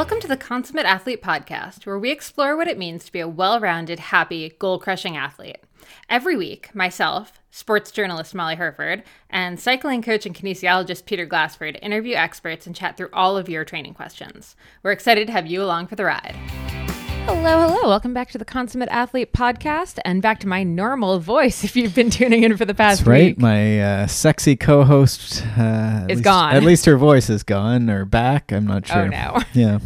Welcome to the Consummate Athlete Podcast, where we explore what it means to be a well rounded, happy, goal crushing athlete. Every week, myself, sports journalist Molly Hurford, and cycling coach and kinesiologist Peter Glassford interview experts and chat through all of your training questions. We're excited to have you along for the ride. Hello, hello. Welcome back to the Consummate Athlete Podcast and back to my normal voice if you've been tuning in for the past That's right. week. My uh, sexy co-host uh, Is least- gone. At least her voice is gone or back. I'm not sure. Oh, no. Yeah.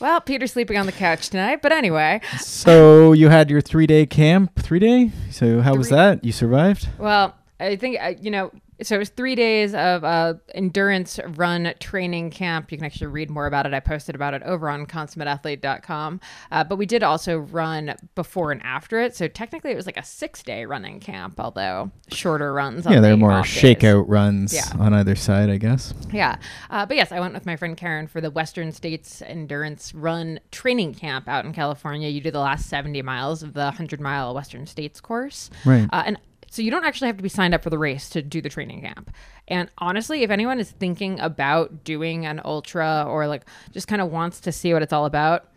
Well, Peter's sleeping on the couch tonight, but anyway. So you had your three-day camp. Three day. So how was Three- that? You survived. Well, I think uh, you know. So it was three days of uh, endurance run training camp. You can actually read more about it. I posted about it over on consummateathlete.com. Uh, but we did also run before and after it. So technically, it was like a six day running camp, although shorter runs. on yeah, they're the more off days. shakeout runs Yeah. on either side, I guess. Yeah. Uh, but yes, I went with my friend Karen for the Western States Endurance Run training camp out in California. You do the last 70 miles of the 100 mile Western States course. Right. Uh, and so you don't actually have to be signed up for the race to do the training camp. And honestly, if anyone is thinking about doing an ultra or like just kind of wants to see what it's all about,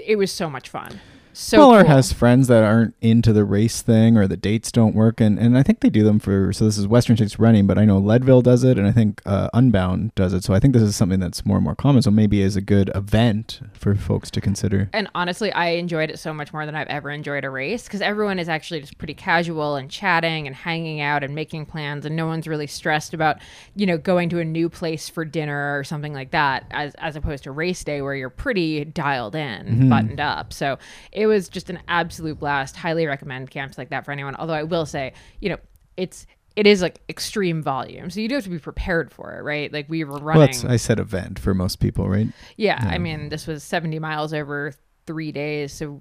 it was so much fun. So cool. has friends that aren't into the race thing or the dates don't work. And, and I think they do them for, so this is Western States Running, but I know Leadville does it and I think uh, Unbound does it. So I think this is something that's more and more common. So maybe is a good event for folks to consider. And honestly, I enjoyed it so much more than I've ever enjoyed a race because everyone is actually just pretty casual and chatting and hanging out and making plans, and no one's really stressed about, you know, going to a new place for dinner or something like that, as as opposed to race day where you're pretty dialed in, buttoned up. So it was just an absolute blast. Highly recommend camps like that for anyone. Although I will say, you know, it's it is like extreme volume, so you do have to be prepared for it, right? Like we were running. Well, that's, I said event for most people, right? Yeah, I mean, this was 70 miles over three days. So,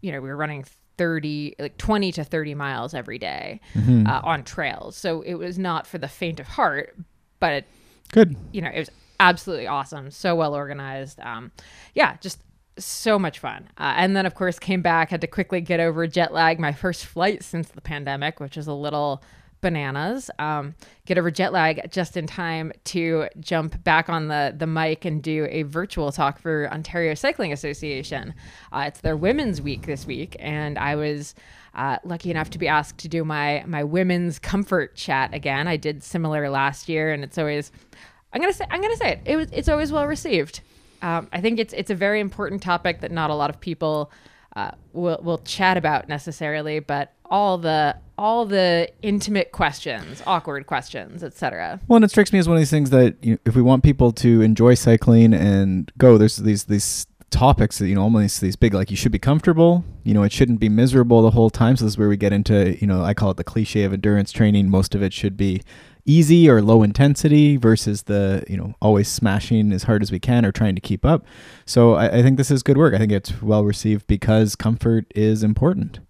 you know, we were running 30, like 20 to 30 miles every day, uh, on trails. So it was not for the faint of heart, but, it, Good. you know, it was absolutely awesome. So well organized. Um, yeah, just so much fun. Uh, and then, of course, came back, had to quickly get over jet lag, my first flight since the pandemic, which is a little bananas. Um, get over jet lag just in time to jump back on the, the mic and do a virtual talk for Ontario Cycling Association. Uh, it's their Women's Week this week, and I was uh, lucky enough to be asked to do my my women's comfort chat again. I did similar last year, and it's always I'm gonna say I'm gonna say it. It was it's always well received. Um, I think it's it's a very important topic that not a lot of people uh, will will chat about necessarily, but all the all the intimate questions, awkward questions, etc. Well, and it strikes me as one of these things that you know, if we want people to enjoy cycling and go, there's these these topics that you know almost these big like you should be comfortable. You know, it shouldn't be miserable the whole time. So this is where we get into you know I call it the cliche of endurance training. Most of it should be easy or low intensity versus the you know always smashing as hard as we can or trying to keep up. So I, I think this is good work. I think it's well received because comfort is important.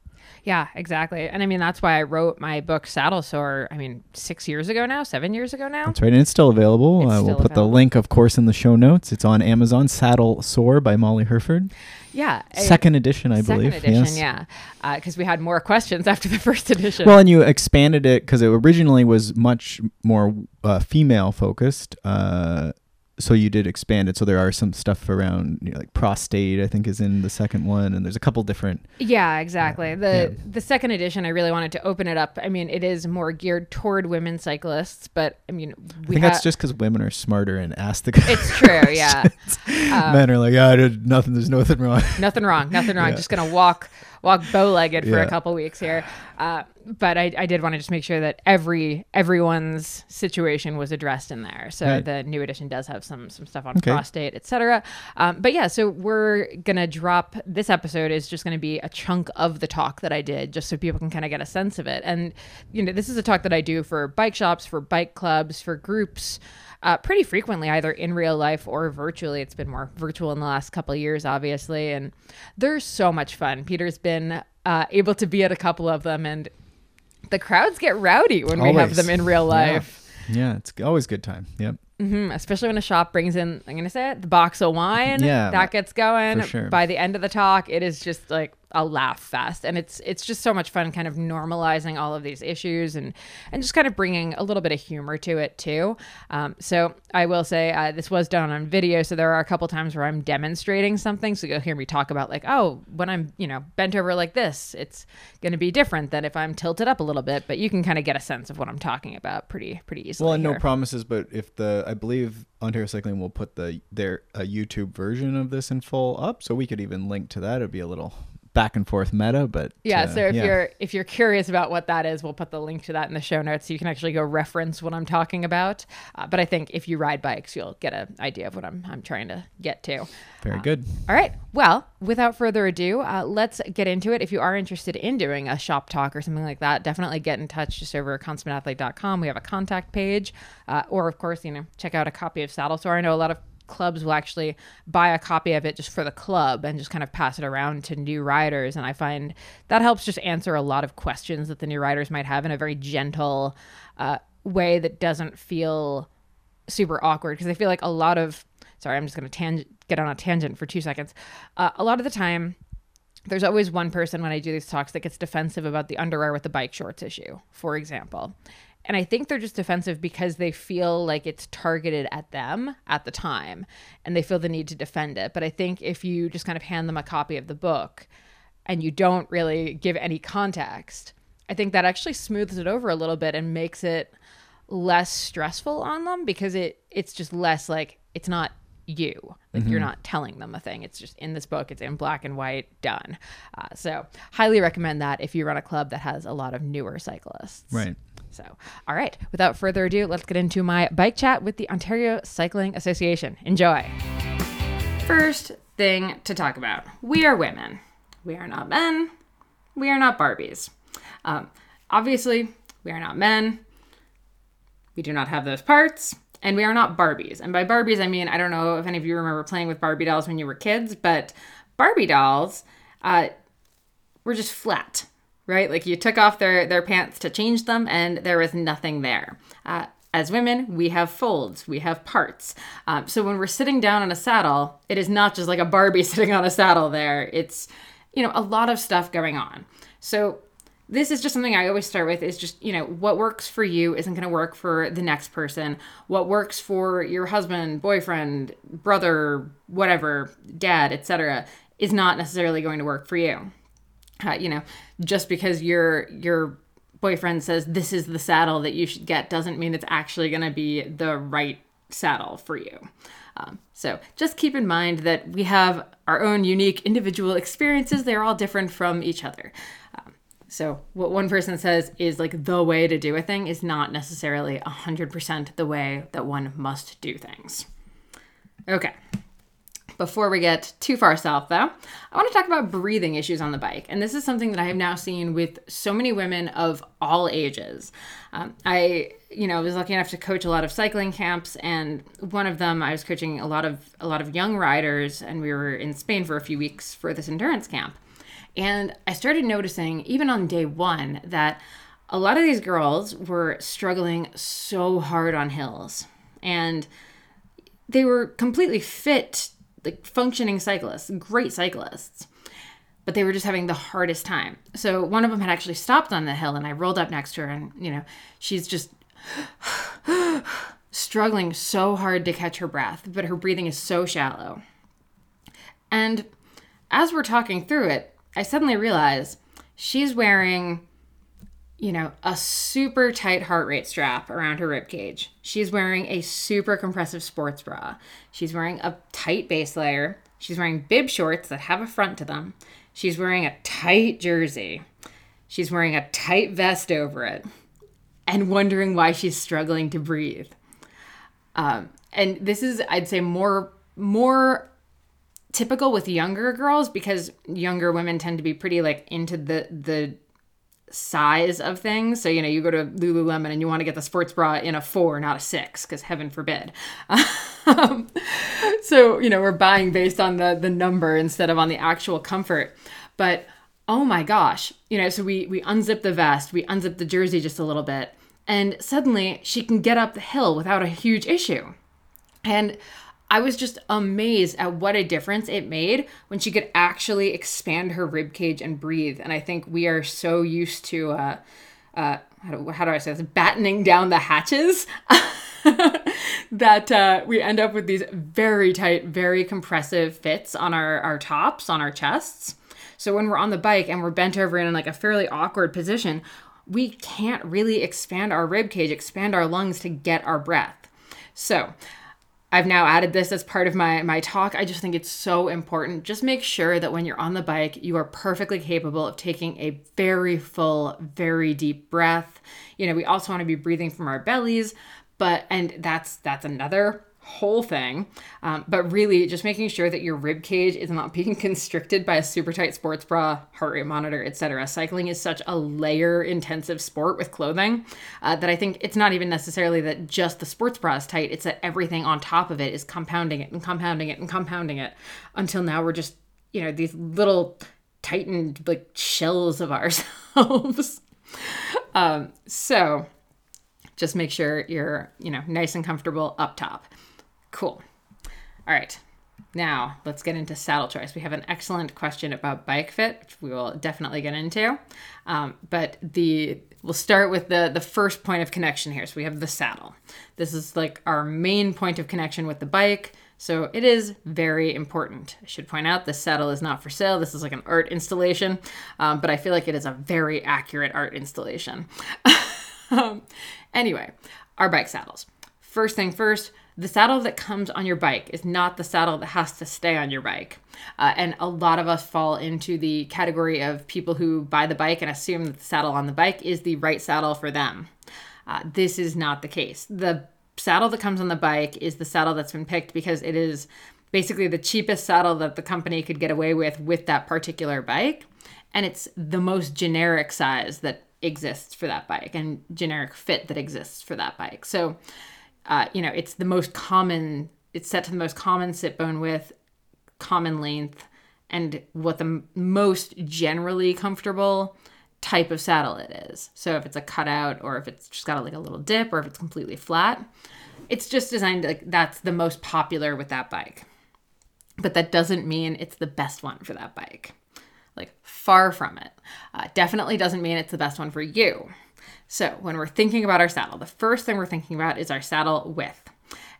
Yeah, exactly. And I mean that's why I wrote my book Saddle Sore. I mean six years ago now, seven years ago now. That's right, and it's still available. It's uh, we'll still put available. the link, of course, in the show notes. It's on Amazon. Saddle Sore by Molly Hurford. Yeah, I- Second edition, I second believe. edition. yes. Yeah, because we had more questions after the first edition. Well, and you expanded it because it originally was much more uh, female focused. Uh, so you did expand it. So there are some stuff around you know, like prostate. I think is in the second one, and there's a couple different. Yeah, exactly. Uh, the Yeah. the second edition, I really wanted to open it up. I mean, it is more geared toward women cyclists, but I mean, I we think ha- that's just because women are smarter and ask the. it's true. Yeah, Men are like, yeah, I did nothing. There's nothing wrong. nothing wrong, nothing wrong. Yeah. Just gonna walk walk bow legged for a couple weeks here. Uh, but I, I did want to just make sure that every everyone's situation was addressed in there. So Right. the new edition does have some some stuff on Okay. prostate, etc. Um, but yeah, so we're gonna drop this episode is just gonna be a chunk of the talk that I did, just so people can kind of get a sense of it. And you know, this is a talk that I do for bike shops, for bike clubs, for groups. Uh, pretty frequently, either in real life or virtually. It's been more virtual in the last couple of years, obviously, and they're so much fun. Peter's been uh, able to be at a couple of them, and the crowds get rowdy when we have them in real life. Yeah, it's always good time. Yep. hmm especially when a shop brings in, I'm going to say it, the box of wine. Yeah, That gets going. sure. By the end of the talk, it is just like a laugh fest, and it's it's just so much fun, kind of normalizing all of these issues and and just kind of bringing a little bit of humor to it too. Um, so I will say uh, this was done on video, so there are a couple times where I'm demonstrating something, so you'll hear me talk about like, oh, when I'm you know bent over like this, it's going to be different than if I'm tilted up a little bit, but you can kind of get a sense of what I'm talking about pretty pretty easily. Well, and no promises, but if the I believe Ontario Cycling will put the their a YouTube version of this in full up, so we could even link to that. It'd be a little back and forth meta, but Yeah, uh, so if yeah. you're if you're curious about what that is, we'll put the link to that in the show notes so you can actually go reference what I'm talking about. Uh, but I think if you ride bikes, you'll get an idea of what I'm I'm trying to get to. very good. All right. Well, without further ado, uh, let's get into it. If you are interested in doing a shop talk or something like that, definitely get in touch just over at consummateathlete.com. We have a contact page, uh, or of course, you know, check out a copy of Saddle Sore. I know a lot of clubs will actually buy a copy of it just for the club and just kind of pass it around to new riders. And I find that helps just answer a lot of questions that the new riders might have in a very gentle uh, way that doesn't feel super awkward because I feel like a lot of sorry, I'm just going to tang- get on a tangent for two seconds. Uh, a lot of the time, there's always one person when I do these talks that gets defensive about the underwear with the bike shorts issue, for example. And I think they're just defensive because they feel like it's targeted at them at the time and they feel the need to defend it. But I think if you just kind of hand them a copy of the book and you don't really give any context, I think that actually smooths it over a little bit and makes it less stressful on them because it it's just less like it's not you. Like you're not telling them a thing. It's just in this book. It's in black and white. Done. Uh, so highly recommend that if you run a club that has a lot of newer cyclists. Right. so all right. Without further ado let's get into my bike chat with the ontario cycling association. Enjoy. First thing to talk about we are women. We are not men. We are not barbies. Um, obviously we are not men. We do not have those parts, and we are not Barbies. And by Barbies, I mean, I don't know if any of you remember playing with Barbie dolls when you were kids, but Barbie dolls uh, were just flat, right? Like you took off their, their pants to change them, and there was nothing there. Uh, as women, we have folds, we have parts. Um, so when we're sitting down in a saddle, it is not just like a Barbie sitting on a saddle there. It's, you know, a lot of stuff going on. So this is just something I always start with is just, you know, what works for you isn't going to work for the next person. What works for your husband, boyfriend, brother, whatever, dad, etc., is not necessarily going to work for you. Uh, you know, just because your your boyfriend says this is the saddle that you should get doesn't mean it's actually going to be the right saddle for you. Um, so just keep in mind that we have our own unique individual experiences. They're all different from each other. So what one person says is like the way to do a thing is not necessarily 100% the way that one must do things. Okay. Before we get too far south, though, I want to talk about breathing issues on the bike. And this is something that I have now seen with so many women of all ages. Um, I, you know, was lucky enough to coach a lot of cycling camps, and one of them I was coaching a lot of a lot of young riders, and we were in Spain for a few weeks for this endurance camp. And I started noticing, even on day one, that a lot of these girls were struggling so hard on hills. And they were completely fit, like functioning cyclists, great cyclists, but they were just having the hardest time. So one of them had actually stopped on the hill, and I rolled up next to her, and you know, she's just struggling so hard to catch her breath, but her breathing is so shallow. And as we're talking through it, I suddenly realize she's wearing you know, a super tight heart rate strap around her rib cage. She's wearing a super compressive sports bra. She's wearing a tight base layer. She's wearing bib shorts that have a front to them. She's wearing a tight jersey. She's wearing a tight vest over it and wondering why she's struggling to breathe. Um, and this is, I'd say, more more typical with younger girls because younger women tend to be pretty like into the the size of things. So, you know, you go to Lululemon and you want to get the sports bra in a four, not a six, because heaven forbid. Um, so, you know, we're buying based on the the number instead of on the actual comfort. But oh my gosh, you know, so we we unzip the vest, we unzip the jersey just a little bit, and suddenly she can get up the hill without a huge issue. And I was just amazed at what a difference it made when she could actually expand her rib cage and breathe. And I think we are so used to, uh, uh, how, do, how do I say this, battening down the hatches. that uh, we end up with these very tight, very compressive fits on our, our tops, on our chests. So when we're on the bike and we're bent over in like a fairly awkward position, we can't really expand our rib cage, expand our lungs to get our breath. So I've now added this as part of my my talk. I just think it's so important. Just make sure that when you're on the bike, you are perfectly capable of taking a very full, very deep breath. You know, we also want to be breathing from our bellies, but and that's that's another whole thing um, but really just making sure that your rib cage is not being constricted by a super tight sports bra heart rate monitor etc cycling is such a layer intensive sport with clothing uh, that i think it's not even necessarily that just the sports bra is tight it's that everything on top of it is compounding it and compounding it and compounding it until now we're just you know these little tightened like shells of ourselves um, so just make sure you're, you know, nice and comfortable up top. Cool. All right. Now, let's get into saddle choice. We have an excellent question about bike fit, which we will definitely get into. Um, but the we'll start with the the first point of connection here. So we have the saddle. This is like our main point of connection with the bike. So it is very important. I should point out this saddle is not for sale. This is like an art installation, um, but I feel like it is a very accurate art installation. um, Anyway, our bike saddles. First thing first, the saddle that comes on your bike is not the saddle that has to stay on your bike. Uh, and a lot of us fall into the category of people who buy the bike and assume that the saddle on the bike is the right saddle for them. Uh, this is not the case. The saddle that comes on the bike is the saddle that's been picked because it is basically the cheapest saddle that the company could get away with with that particular bike. And it's the most generic size that exists for that bike and generic fit that exists for that bike. So, uh, you know, it's the most common, it's set to the most common sit bone width, common length, and what the m- most generally comfortable type of saddle it is. So if it's a cutout or if it's just got a, like a little dip or if it's completely flat, it's just designed like that's the most popular with that bike. But that doesn't mean it's the best one for that bike. Like, far from it. Uh, definitely doesn't mean it's the best one for you. So, when we're thinking about our saddle, the first thing we're thinking about is our saddle width.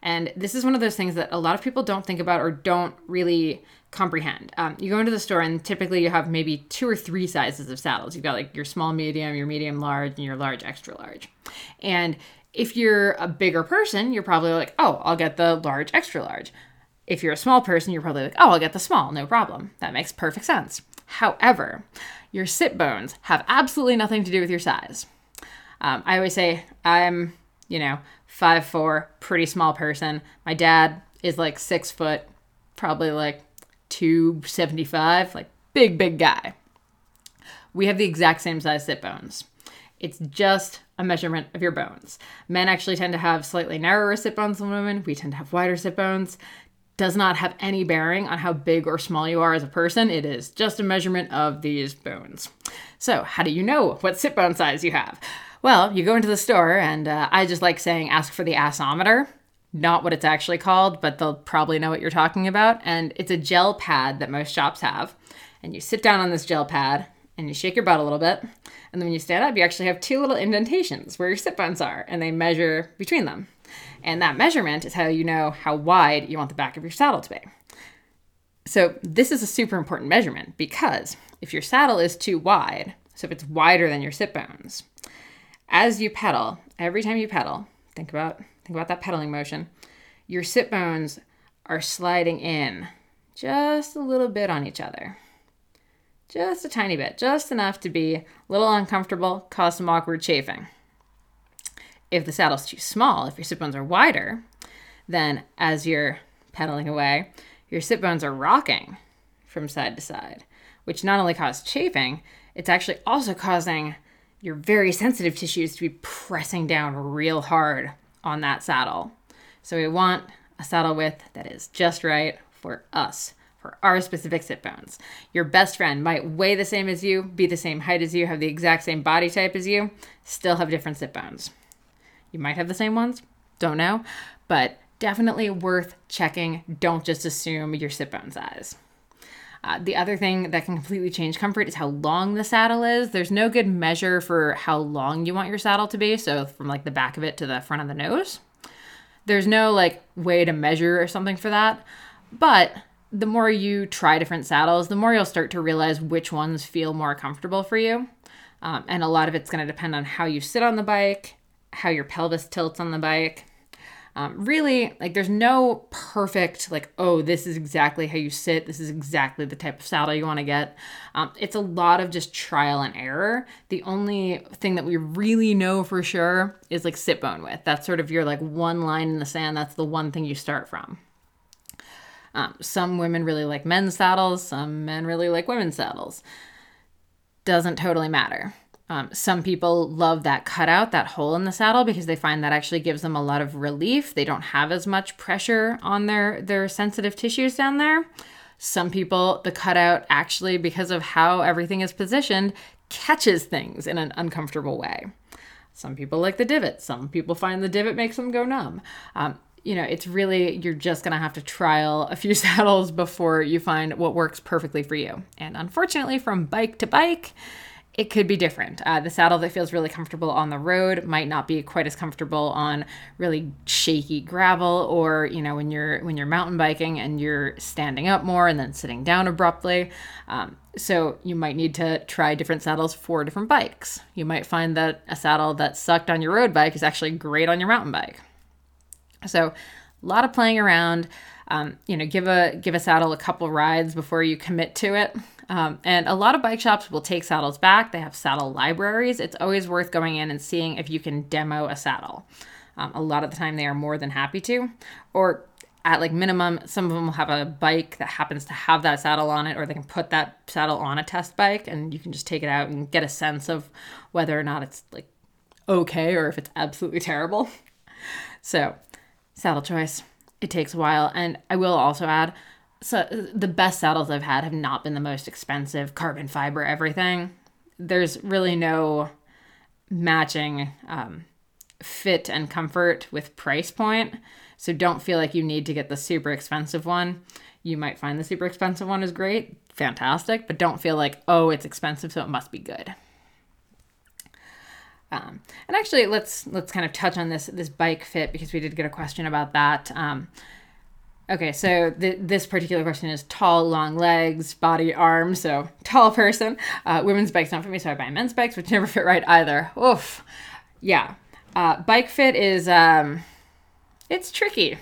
And this is one of those things that a lot of people don't think about or don't really comprehend. Um, you go into the store and typically you have maybe two or three sizes of saddles. You've got like your small, medium, your medium, large, and your large, extra large. And if you're a bigger person, you're probably like, oh, I'll get the large, extra large. If you're a small person, you're probably like, oh, I'll get the small, no problem. That makes perfect sense. However, your sit bones have absolutely nothing to do with your size. Um, I always say I'm, you know, five four, pretty small person. My dad is like six foot, probably like 275, like big, big guy. We have the exact same size sit bones. It's just a measurement of your bones. Men actually tend to have slightly narrower sit bones than women. We tend to have wider sit bones does not have any bearing on how big or small you are as a person. It is just a measurement of these bones. So, how do you know what sit bone size you have? Well, you go into the store, and uh, I just like saying ask for the assometer. Not what it's actually called, but they'll probably know what you're talking about. And it's a gel pad that most shops have. And you sit down on this gel pad and you shake your butt a little bit. And then when you stand up, you actually have two little indentations where your sit bones are, and they measure between them. And that measurement is how you know how wide you want the back of your saddle to be. So, this is a super important measurement because if your saddle is too wide, so if it's wider than your sit bones, as you pedal, every time you pedal, think about think about that pedaling motion, your sit bones are sliding in just a little bit on each other. Just a tiny bit, just enough to be a little uncomfortable, cause some awkward chafing if the saddle's too small, if your sit bones are wider, then as you're pedaling away, your sit bones are rocking from side to side, which not only causes chafing, it's actually also causing your very sensitive tissues to be pressing down real hard on that saddle. So we want a saddle width that is just right for us, for our specific sit bones. Your best friend might weigh the same as you, be the same height as you, have the exact same body type as you, still have different sit bones. You might have the same ones, don't know. But definitely worth checking. Don't just assume your sit bone size. Uh, the other thing that can completely change comfort is how long the saddle is. There's no good measure for how long you want your saddle to be, so from like the back of it to the front of the nose. There's no like way to measure or something for that. But the more you try different saddles, the more you'll start to realize which ones feel more comfortable for you. Um, and a lot of it's going to depend on how you sit on the bike, how your pelvis tilts on the bike. Um, really, like, there's no perfect, like, oh, this is exactly how you sit. This is exactly the type of saddle you want to get. Um, it's a lot of just trial and error. The only thing that we really know for sure is like sit bone width. That's sort of your like one line in the sand. That's the one thing you start from. Um, some women really like men's saddles, some men really like women's saddles. Doesn't totally matter. Um, some people love that cutout, that hole in the saddle, because they find that actually gives them a lot of relief. They don't have as much pressure on their their sensitive tissues down there. Some people, the cutout actually, because of how everything is positioned, catches things in an uncomfortable way. Some people like the divot. Some people find the divot makes them go numb. Um, you know, it's really, you're just going to have to trial a few saddles before you find what works perfectly for you. And unfortunately, from bike to bike, it could be different. Uh, the saddle that feels really comfortable on the road might not be quite as comfortable on really shaky gravel, or you know when you're when you're mountain biking and you're standing up more and then sitting down abruptly. Um, so you might need to try different saddles for different bikes. You might find that a saddle that sucked on your road bike is actually great on your mountain bike. So a lot of playing around. Um, you know, give a give a saddle a couple rides before you commit to it. Um, and a lot of bike shops will take saddles back. They have saddle libraries. It's always worth going in and seeing if you can demo a saddle. Um, a lot of the time, they are more than happy to. Or at like minimum, some of them will have a bike that happens to have that saddle on it, or they can put that saddle on a test bike, and you can just take it out and get a sense of whether or not it's like okay or if it's absolutely terrible. So, saddle choice. It takes a while, and I will also add so the best saddles I've had have not been the most expensive carbon fiber everything. There's really no matching um, fit and comfort with price point. So don't feel like you need to get the super expensive one. You might find the super expensive one is great, fantastic, but don't feel like oh it's expensive so it must be good. Um, and actually, let's let's kind of touch on this this bike fit because we did get a question about that. Um, Okay, so th- this particular question is tall, long legs, body, arms. So tall person. Uh, women's bikes not for me, so I buy men's bikes, which never fit right either. Oof. Yeah. Uh, bike fit is um, it's tricky.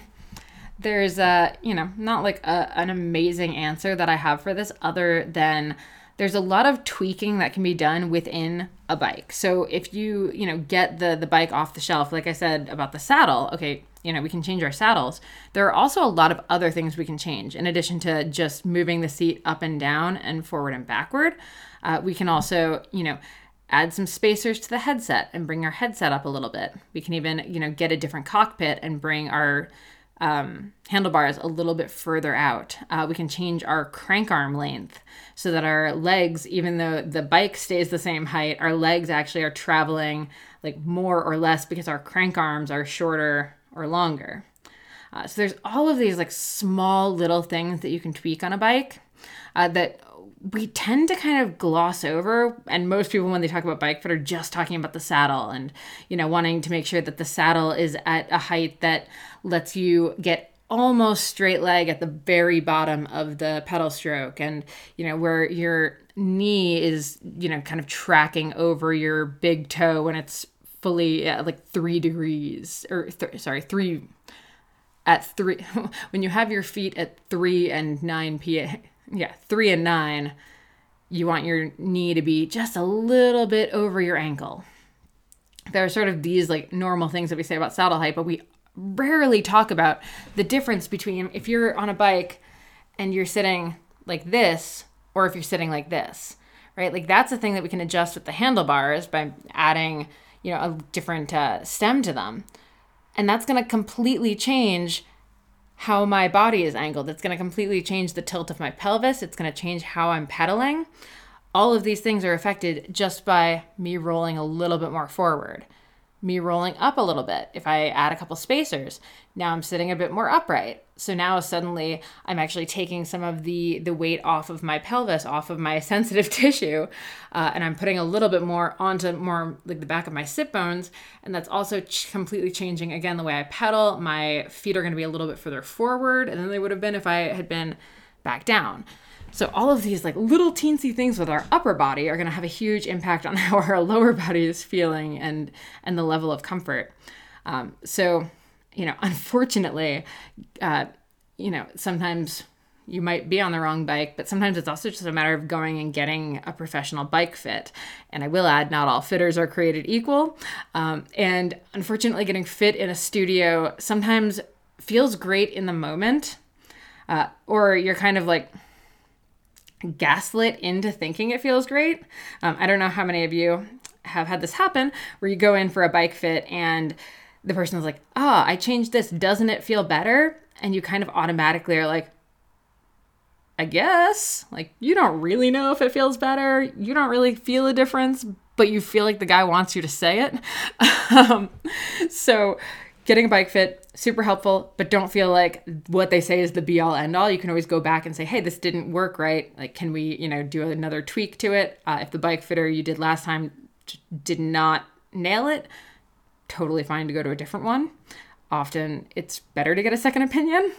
There's uh, you know, not like a, an amazing answer that I have for this, other than there's a lot of tweaking that can be done within a bike. So if you you know get the the bike off the shelf, like I said about the saddle, okay, you know, we can change our saddles. There are also a lot of other things we can change in addition to just moving the seat up and down and forward and backward. Uh, we can also, you know, add some spacers to the headset and bring our headset up a little bit. We can even, you know, get a different cockpit and bring our um, handlebars a little bit further out. Uh, we can change our crank arm length so that our legs, even though the bike stays the same height, our legs actually are traveling like more or less because our crank arms are shorter or longer. Uh, so there's all of these like small little things that you can tweak on a bike uh, that we tend to kind of gloss over and most people when they talk about bike fit are just talking about the saddle and you know wanting to make sure that the saddle is at a height that lets you get almost straight leg at the very bottom of the pedal stroke and you know where your knee is you know kind of tracking over your big toe when it's fully at like three degrees or th- sorry three at three when you have your feet at three and nine pa yeah three and nine you want your knee to be just a little bit over your ankle. There are sort of these like normal things that we say about saddle height but we rarely talk about the difference between if you're on a bike and you're sitting like this or if you're sitting like this right? Like that's the thing that we can adjust with the handlebars by adding you know a different uh, stem to them and that's going to completely change how my body is angled it's going to completely change the tilt of my pelvis it's going to change how i'm pedaling all of these things are affected just by me rolling a little bit more forward me rolling up a little bit. If I add a couple spacers, now I'm sitting a bit more upright. So now suddenly I'm actually taking some of the the weight off of my pelvis, off of my sensitive tissue, uh, and I'm putting a little bit more onto more like the back of my sit bones, and that's also ch- completely changing again the way I pedal. My feet are going to be a little bit further forward than they would have been if I had been back down. So all of these like little teensy things with our upper body are going to have a huge impact on how our lower body is feeling and and the level of comfort. Um, so, you know, unfortunately, uh, you know, sometimes you might be on the wrong bike, but sometimes it's also just a matter of going and getting a professional bike fit. And I will add, not all fitters are created equal. Um, and unfortunately, getting fit in a studio sometimes feels great in the moment, uh, or you're kind of like gaslit into thinking it feels great. Um, I don't know how many of you have had this happen where you go in for a bike fit and the person is like, ah, oh, I changed this. Doesn't it feel better? And you kind of automatically are like, I guess. Like, you don't really know if it feels better. You don't really feel a difference, but you feel like the guy wants you to say it. um, so, getting a bike fit super helpful but don't feel like what they say is the be all end all you can always go back and say hey this didn't work right like can we you know do another tweak to it uh, if the bike fitter you did last time did not nail it totally fine to go to a different one. Often it's better to get a second opinion.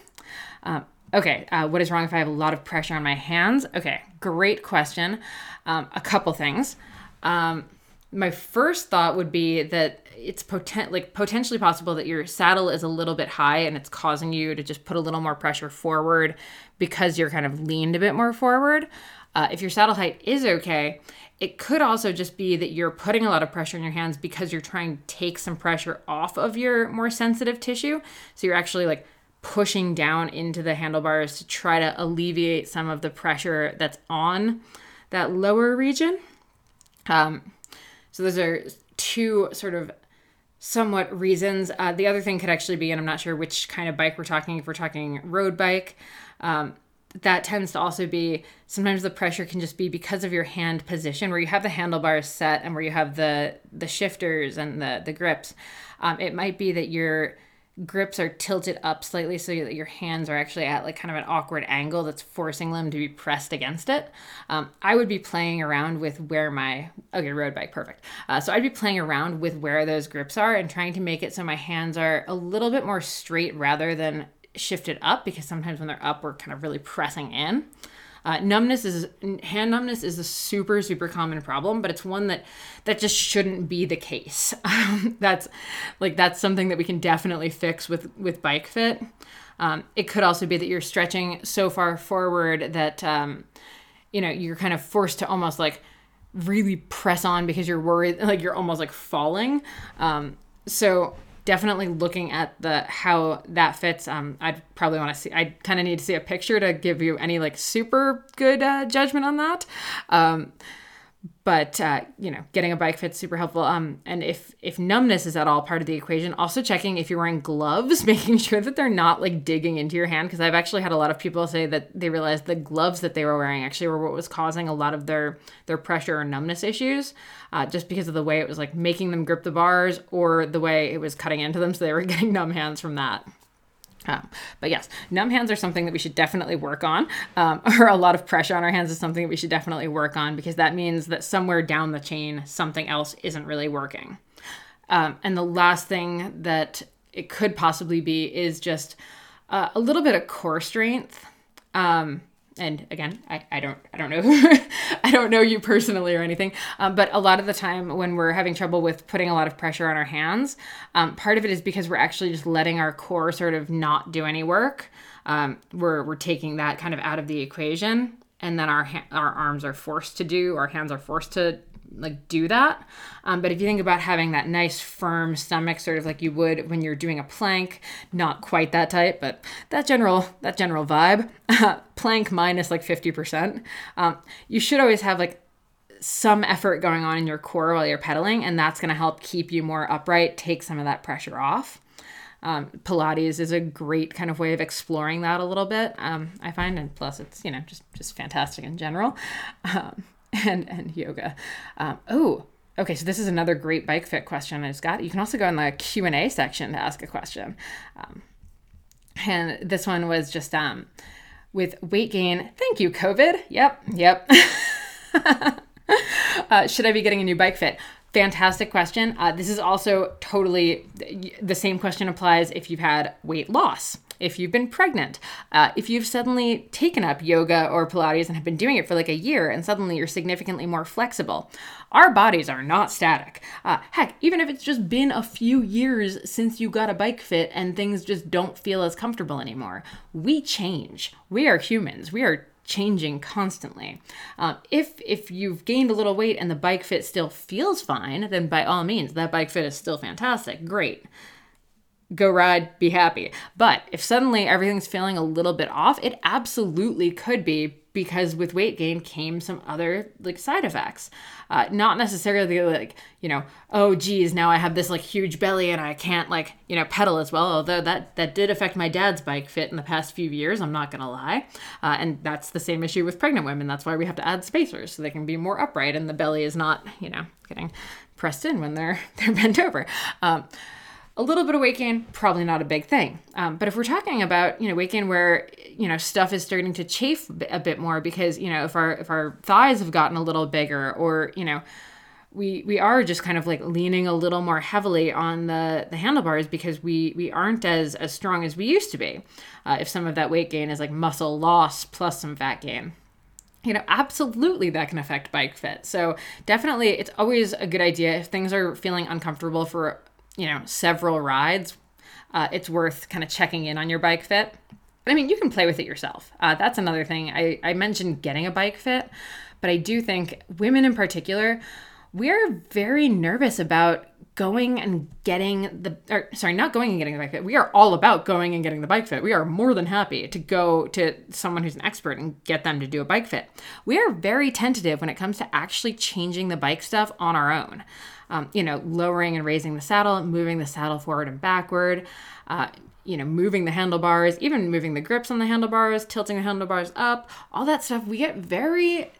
Um, okay uh, what is wrong if i have a lot of pressure on my hands? Okay great question. Um, a couple things. Um, my first thought would be that it's potent like potentially possible that your saddle is a little bit high and it's causing you to just put a little more pressure forward because you're kind of leaned a bit more forward. Uh, if your saddle height is okay, it could also just be that you're putting a lot of pressure in your hands because you're trying to take some pressure off of your more sensitive tissue. So you're actually like pushing down into the handlebars to try to alleviate some of the pressure that's on that lower region. Um, so those are two sort of somewhat reasons. Uh, the other thing could actually be, and I'm not sure which kind of bike we're talking, if we're talking road bike, um, that tends to also be sometimes the pressure can just be because of your hand position where you have the handlebars set and where you have the the shifters and the the grips um, it might be that you're grips are tilted up slightly so that your hands are actually at like kind of an awkward angle that's forcing them to be pressed against it. Um, I would be playing around with where my okay road bike perfect. Uh, so I'd be playing around with where those grips are and trying to make it so my hands are a little bit more straight rather than shifted up because sometimes when they're up we're kind of really pressing in. Uh, numbness is hand numbness is a super super common problem, but it's one that that just shouldn't be the case. Um, that's like that's something that we can definitely fix with with bike fit. Um, it could also be that you're stretching so far forward that um, you know you're kind of forced to almost like really press on because you're worried like you're almost like falling. Um, so definitely looking at the how that fits um i'd probably want to see i kind of need to see a picture to give you any like super good uh, judgment on that. Um but uh, you know getting a bike fit's super helpful. Um and if if numbness is at all part of the equation also checking if you're wearing gloves making sure that they're not like digging into your hand. Because i've actually had a lot of people say that they realized the gloves that they were wearing actually were what was causing a lot of their their pressure or numbness issues uh, just because of the way it was like making them grip the bars or the way it was cutting into them so they were getting numb hands from that um, but yes, numb hands are something that we should definitely work on, um, or a lot of pressure on our hands is something that we should definitely work on because that means that somewhere down the chain, something else isn't really working. Um, and the last thing that it could possibly be is just uh, a little bit of core strength. Um, and again I, I don't i don't know i don't know you personally or anything um, but a lot of the time when we're having trouble with putting a lot of pressure on our hands um, part of it is because we're actually just letting our core sort of not do any work. Um, we're, we're taking that kind of out of the equation. And then our ha- our arms are forced to do our hands are forced to like do that. Um, but if you think about having that nice firm stomach, sort of like you would when you're doing a plank, not quite that tight, but that general that general vibe, plank minus like fifty percent. Um, you should always have like some effort going on in your core while you're pedaling, and that's going to help keep you more upright, take some of that pressure off. Um, Pilates is a great kind of way of exploring that a little bit. Um, I find, and plus it's you know just just fantastic in general. Um, and and yoga. Um, oh, okay, so this is another great bike fit question I just got. You can also go in the Q and A section to ask a question. Um, and this one was just um, with weight gain. Thank you, COVID. Yep, yep. uh, should I be getting a new bike fit? Fantastic question. Uh, this is also totally the same question applies if you've had weight loss if you've been pregnant, uh, if you've suddenly taken up yoga or Pilates and have been doing it for like a year and suddenly you're significantly more flexible. Our bodies are not static. Uh, heck, even if it's just been a few years since you got a bike fit and things just don't feel as comfortable anymore, we change. We are humans. We are changing constantly. Uh, if if you've gained a little weight and the bike fit still feels fine, then by all means, that bike fit is still fantastic. Great go ride, be happy. But if suddenly everything's feeling a little bit off, it absolutely could be because with weight gain came some other like side effects. Uh, not necessarily like, you know, oh geez, now I have this like huge belly and I can't like, you know, pedal as well. Although that that did affect my dad's bike fit in the past few years, I'm not gonna lie. Uh, and that's the same issue with pregnant women. That's why we have to add spacers so they can be more upright and the belly is not, you know, getting pressed in when they're they're bent over. Um, a little bit of weight gain, probably not a big thing. Um, but if we're talking about you know weight gain where you know stuff is starting to chafe a bit more because you know if our if our thighs have gotten a little bigger or you know we we are just kind of like leaning a little more heavily on the the handlebars because we we aren't as as strong as we used to be. Uh, if some of that weight gain is like muscle loss plus some fat gain you know, absolutely that can affect bike fit. So, definitely, it's always a good idea if things are feeling uncomfortable for you know, several rides, uh, it's worth kind of checking in on your bike fit. I mean, you can play with it yourself. Uh, that's another thing. I, I mentioned getting a bike fit, but I do think women in particular, we're very nervous about going and getting the or sorry not going and getting the bike fit we are all about going and getting the bike fit we are more than happy to go to someone who's an expert and get them to do a bike fit we are very tentative when it comes to actually changing the bike stuff on our own um, you know, lowering and raising the saddle, moving the saddle forward and backward, uh, you know, moving the handlebars, even moving the grips on the handlebars, tilting the handlebars up, all that stuff. We get very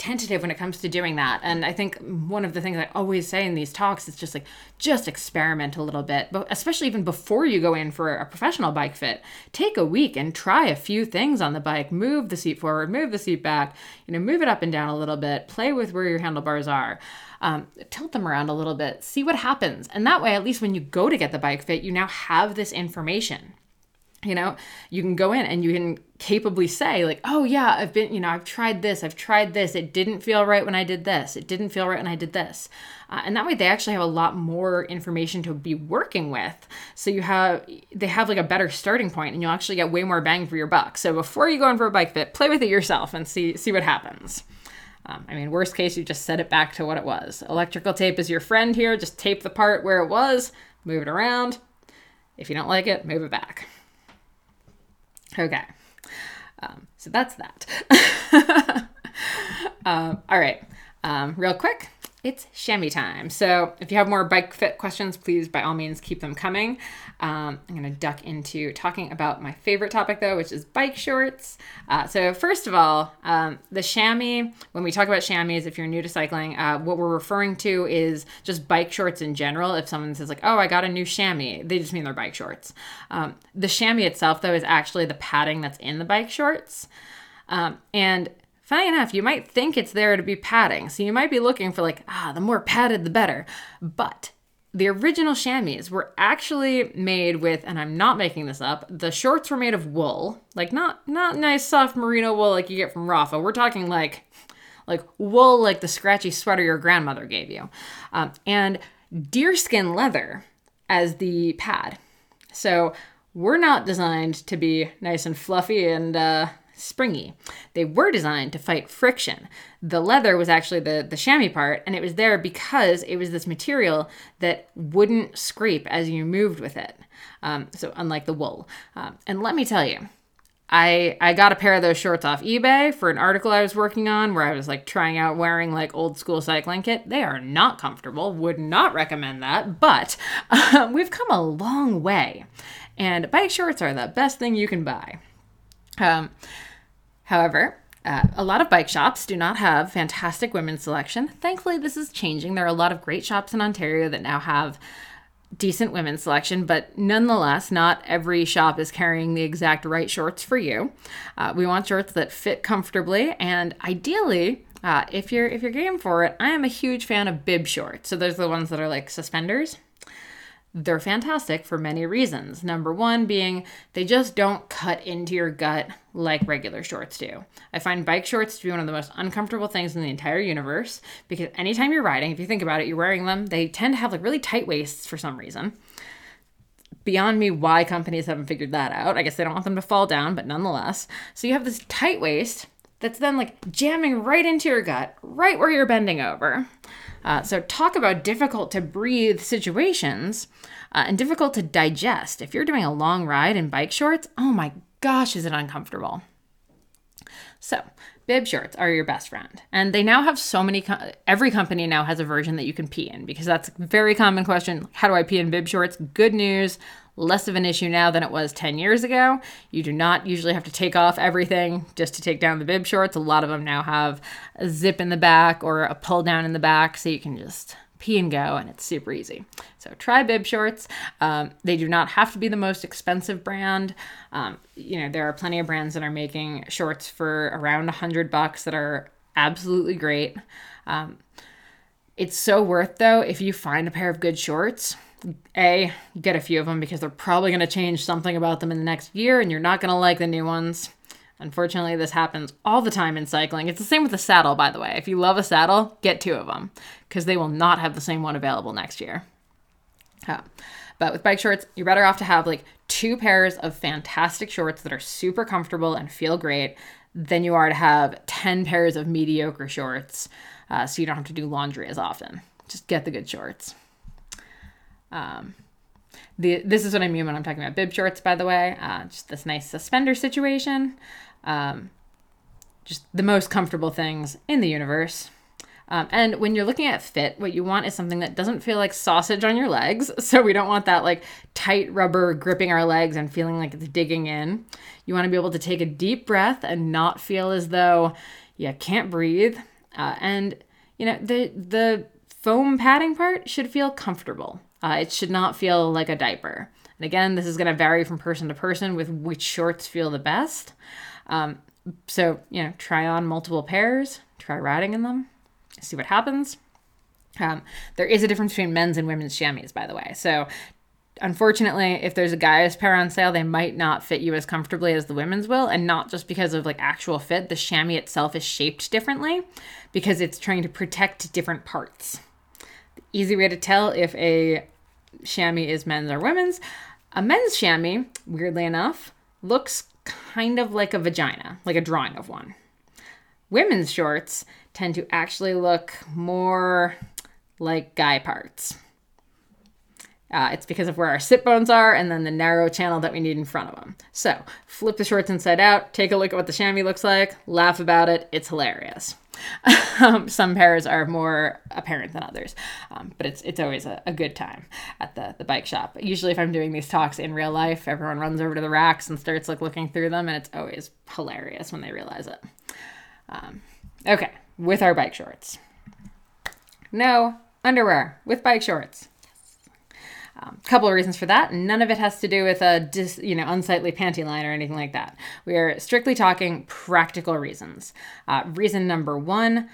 tentative when it comes to doing that. And I think one of the things I always say in these talks is just like, just experiment a little bit, but especially even before you go in for a professional bike fit, take a week and try a few things on the bike. Move the seat forward, move the seat back, you know, move it up and down a little bit, play with where your handlebars are um, tilt them around a little bit, see what happens. And that way, at least when you go to get the bike fit, you now have this information. You know, you can go in and you can capably say, like, oh, yeah, I've been, you know, I've tried this, I've tried this. It didn't feel right when I did this. It didn't feel right when I did this. Uh, and that way, they actually have a lot more information to be working with. So you have, they have like a better starting point and you'll actually get way more bang for your buck. So before you go in for a bike fit, play with it yourself and see, see what happens. Um, I mean, worst case, you just set it back to what it was. Electrical tape is your friend here. Just tape the part where it was, move it around. If you don't like it, move it back. Okay. Um, so that's that. um, all right. Um, real quick, it's chamois time. So if you have more bike fit questions, please by all means keep them coming. Um, I'm going to duck into talking about my favorite topic though, which is bike shorts. Uh, so first of all, um, the chamois, when we talk about chamois, if you're new to cycling, uh, what we're referring to is just bike shorts in general. If someone says like, oh, I got a new chamois, they just mean they're bike shorts. Um, the chamois itself though is actually the padding that's in the bike shorts. Um, and Funny enough, you might think it's there to be padding, so you might be looking for like, ah, the more padded the better. But the original chamois were actually made with, and I'm not making this up, the shorts were made of wool. Like not not nice soft merino wool like you get from Rapha We're talking like like wool like the scratchy sweater your grandmother gave you. Um, and deerskin leather as the pad. So we're not designed to be nice and fluffy and uh, springy. They were designed to fight friction. The leather was actually the, the chamois part, and it was there because it was this material that wouldn't scrape as you moved with it. Um, so, unlike the wool. Um, and let me tell you, I, I got a pair of those shorts off eBay for an article I was working on where I was like trying out wearing like old school cycling kit. They are not comfortable, would not recommend that, but uh, we've come a long way. And bike shorts are the best thing you can buy. Um, However, Uh, a lot of bike shops do not have fantastic women's selection. Thankfully, this is changing. There are a lot of great shops in Ontario that now have decent women's selection, but nonetheless, not every shop is carrying the exact right shorts for you. Uh, we want shorts that fit comfortably, and ideally, uh, if you're if you're game for it, I am a huge fan of bib shorts. So those are the ones that are like suspenders. They're fantastic for many reasons. Number one being they just don't cut into your gut like regular shorts do. I find bike shorts to be one of the most uncomfortable things in the entire universe because anytime you're riding, if you think about it, you're wearing them, they tend to have like really tight waists for some reason. Beyond me why companies haven't figured that out. I guess they don't want them to fall down, but nonetheless. So you have this tight waist that's then like jamming right into your gut, right where you're bending over. Uh, so, talk about difficult to breathe situations uh, and difficult to digest. If you're doing a long ride in bike shorts, oh my gosh, is it uncomfortable? So, bib shorts are your best friend. And they now have so many, co- every company now has a version that you can pee in because that's a very common question. How do I pee in bib shorts? Good news less of an issue now than it was 10 years ago. You do not usually have to take off everything just to take down the bib shorts. A lot of them now have a zip in the back or a pull down in the back so you can just pee and go and it's super easy. So try bib shorts. Um, they do not have to be the most expensive brand. Um, you know, there are plenty of brands that are making shorts for around hundred bucks that are absolutely great. Um, it's so worth though if you find a pair of good shorts a, get a few of them because they're probably going to change something about them in the next year and you're not going to like the new ones. Unfortunately, this happens all the time in cycling. It's the same with the saddle, by the way. If you love a saddle, get two of them because they will not have the same one available next year. But with bike shorts, you're better off to have like two pairs of fantastic shorts that are super comfortable and feel great than you are to have 10 pairs of mediocre shorts uh, so you don't have to do laundry as often. Just get the good shorts. Um, the, this is what I mean when I'm talking about bib shorts, by the way. Uh, just this nice suspender situation. Um, just the most comfortable things in the universe. Um, and when you're looking at fit, what you want is something that doesn't feel like sausage on your legs. So we don't want that like tight rubber gripping our legs and feeling like it's digging in. You want to be able to take a deep breath and not feel as though you can't breathe. Uh, and you know the the foam padding part should feel comfortable. Uh, it should not feel like a diaper. And again, this is going to vary from person to person with which shorts feel the best. Um, so, you know, try on multiple pairs, try riding in them, see what happens. Um, there is a difference between men's and women's chamois, by the way. So, unfortunately, if there's a guy's pair on sale, they might not fit you as comfortably as the women's will, and not just because of like actual fit. The chamois itself is shaped differently because it's trying to protect different parts easy way to tell if a chamois is men's or women's. A men's chamois, weirdly enough, looks kind of like a vagina, like a drawing of one. Women's shorts tend to actually look more like guy parts. Uh, it's because of where our sit bones are and then the narrow channel that we need in front of them. So, flip the shorts inside out, take a look at what the chamois looks like, laugh about it. It's hilarious. um, some pairs are more apparent than others, um, but it's it's always a, a, good time at the, the bike shop. Usually, if I'm doing these talks in real life, everyone runs over to the racks and starts like looking through them, and it's always hilarious when they realize it. Um, okay, with our bike shorts. No underwear with bike shorts. A um, couple of reasons for that. None of it has to do with a dis, you know unsightly panty line or anything like that. We are strictly talking practical reasons. Uh, reason number one,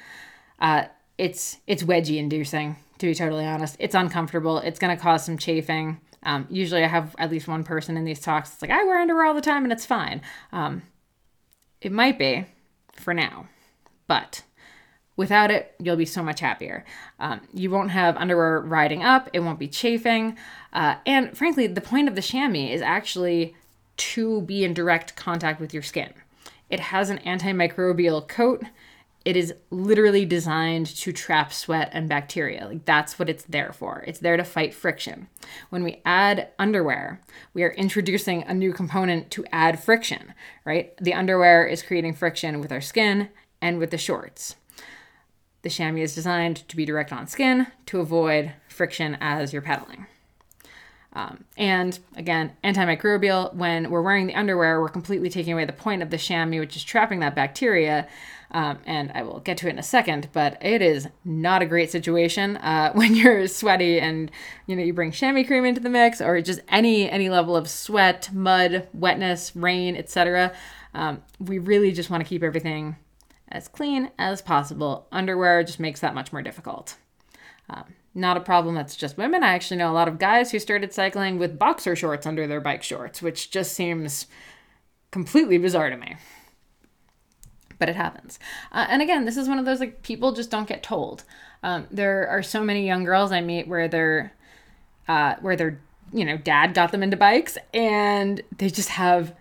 uh, it's it's wedgie inducing. To be totally honest, it's uncomfortable. It's going to cause some chafing. Um, usually, I have at least one person in these talks. It's like I wear underwear all the time and it's fine. Um, it might be for now, but Without it, you'll be so much happier. Um, you won't have underwear riding up, it won't be chafing. Uh, and frankly, the point of the chamois is actually to be in direct contact with your skin. It has an antimicrobial coat. It is literally designed to trap sweat and bacteria. Like that's what it's there for. It's there to fight friction. When we add underwear, we are introducing a new component to add friction, right? The underwear is creating friction with our skin and with the shorts. The chamois is designed to be direct on skin to avoid friction as you're pedaling. Um, and again, antimicrobial, when we're wearing the underwear, we're completely taking away the point of the chamois, which is trapping that bacteria. Um, and I will get to it in a second, but it is not a great situation uh, when you're sweaty and you know you bring chamois cream into the mix, or just any any level of sweat, mud, wetness, rain, etc. Um, we really just want to keep everything as clean as possible. Underwear just makes that much more difficult. Um, not a problem that's just women. I actually know a lot of guys who started cycling with boxer shorts under their bike shorts, which just seems completely bizarre to me. But it happens. Uh, and again, this is one of those like people just don't get told. Um, there are so many young girls I meet where they're uh, where their you know dad got them into bikes and they just have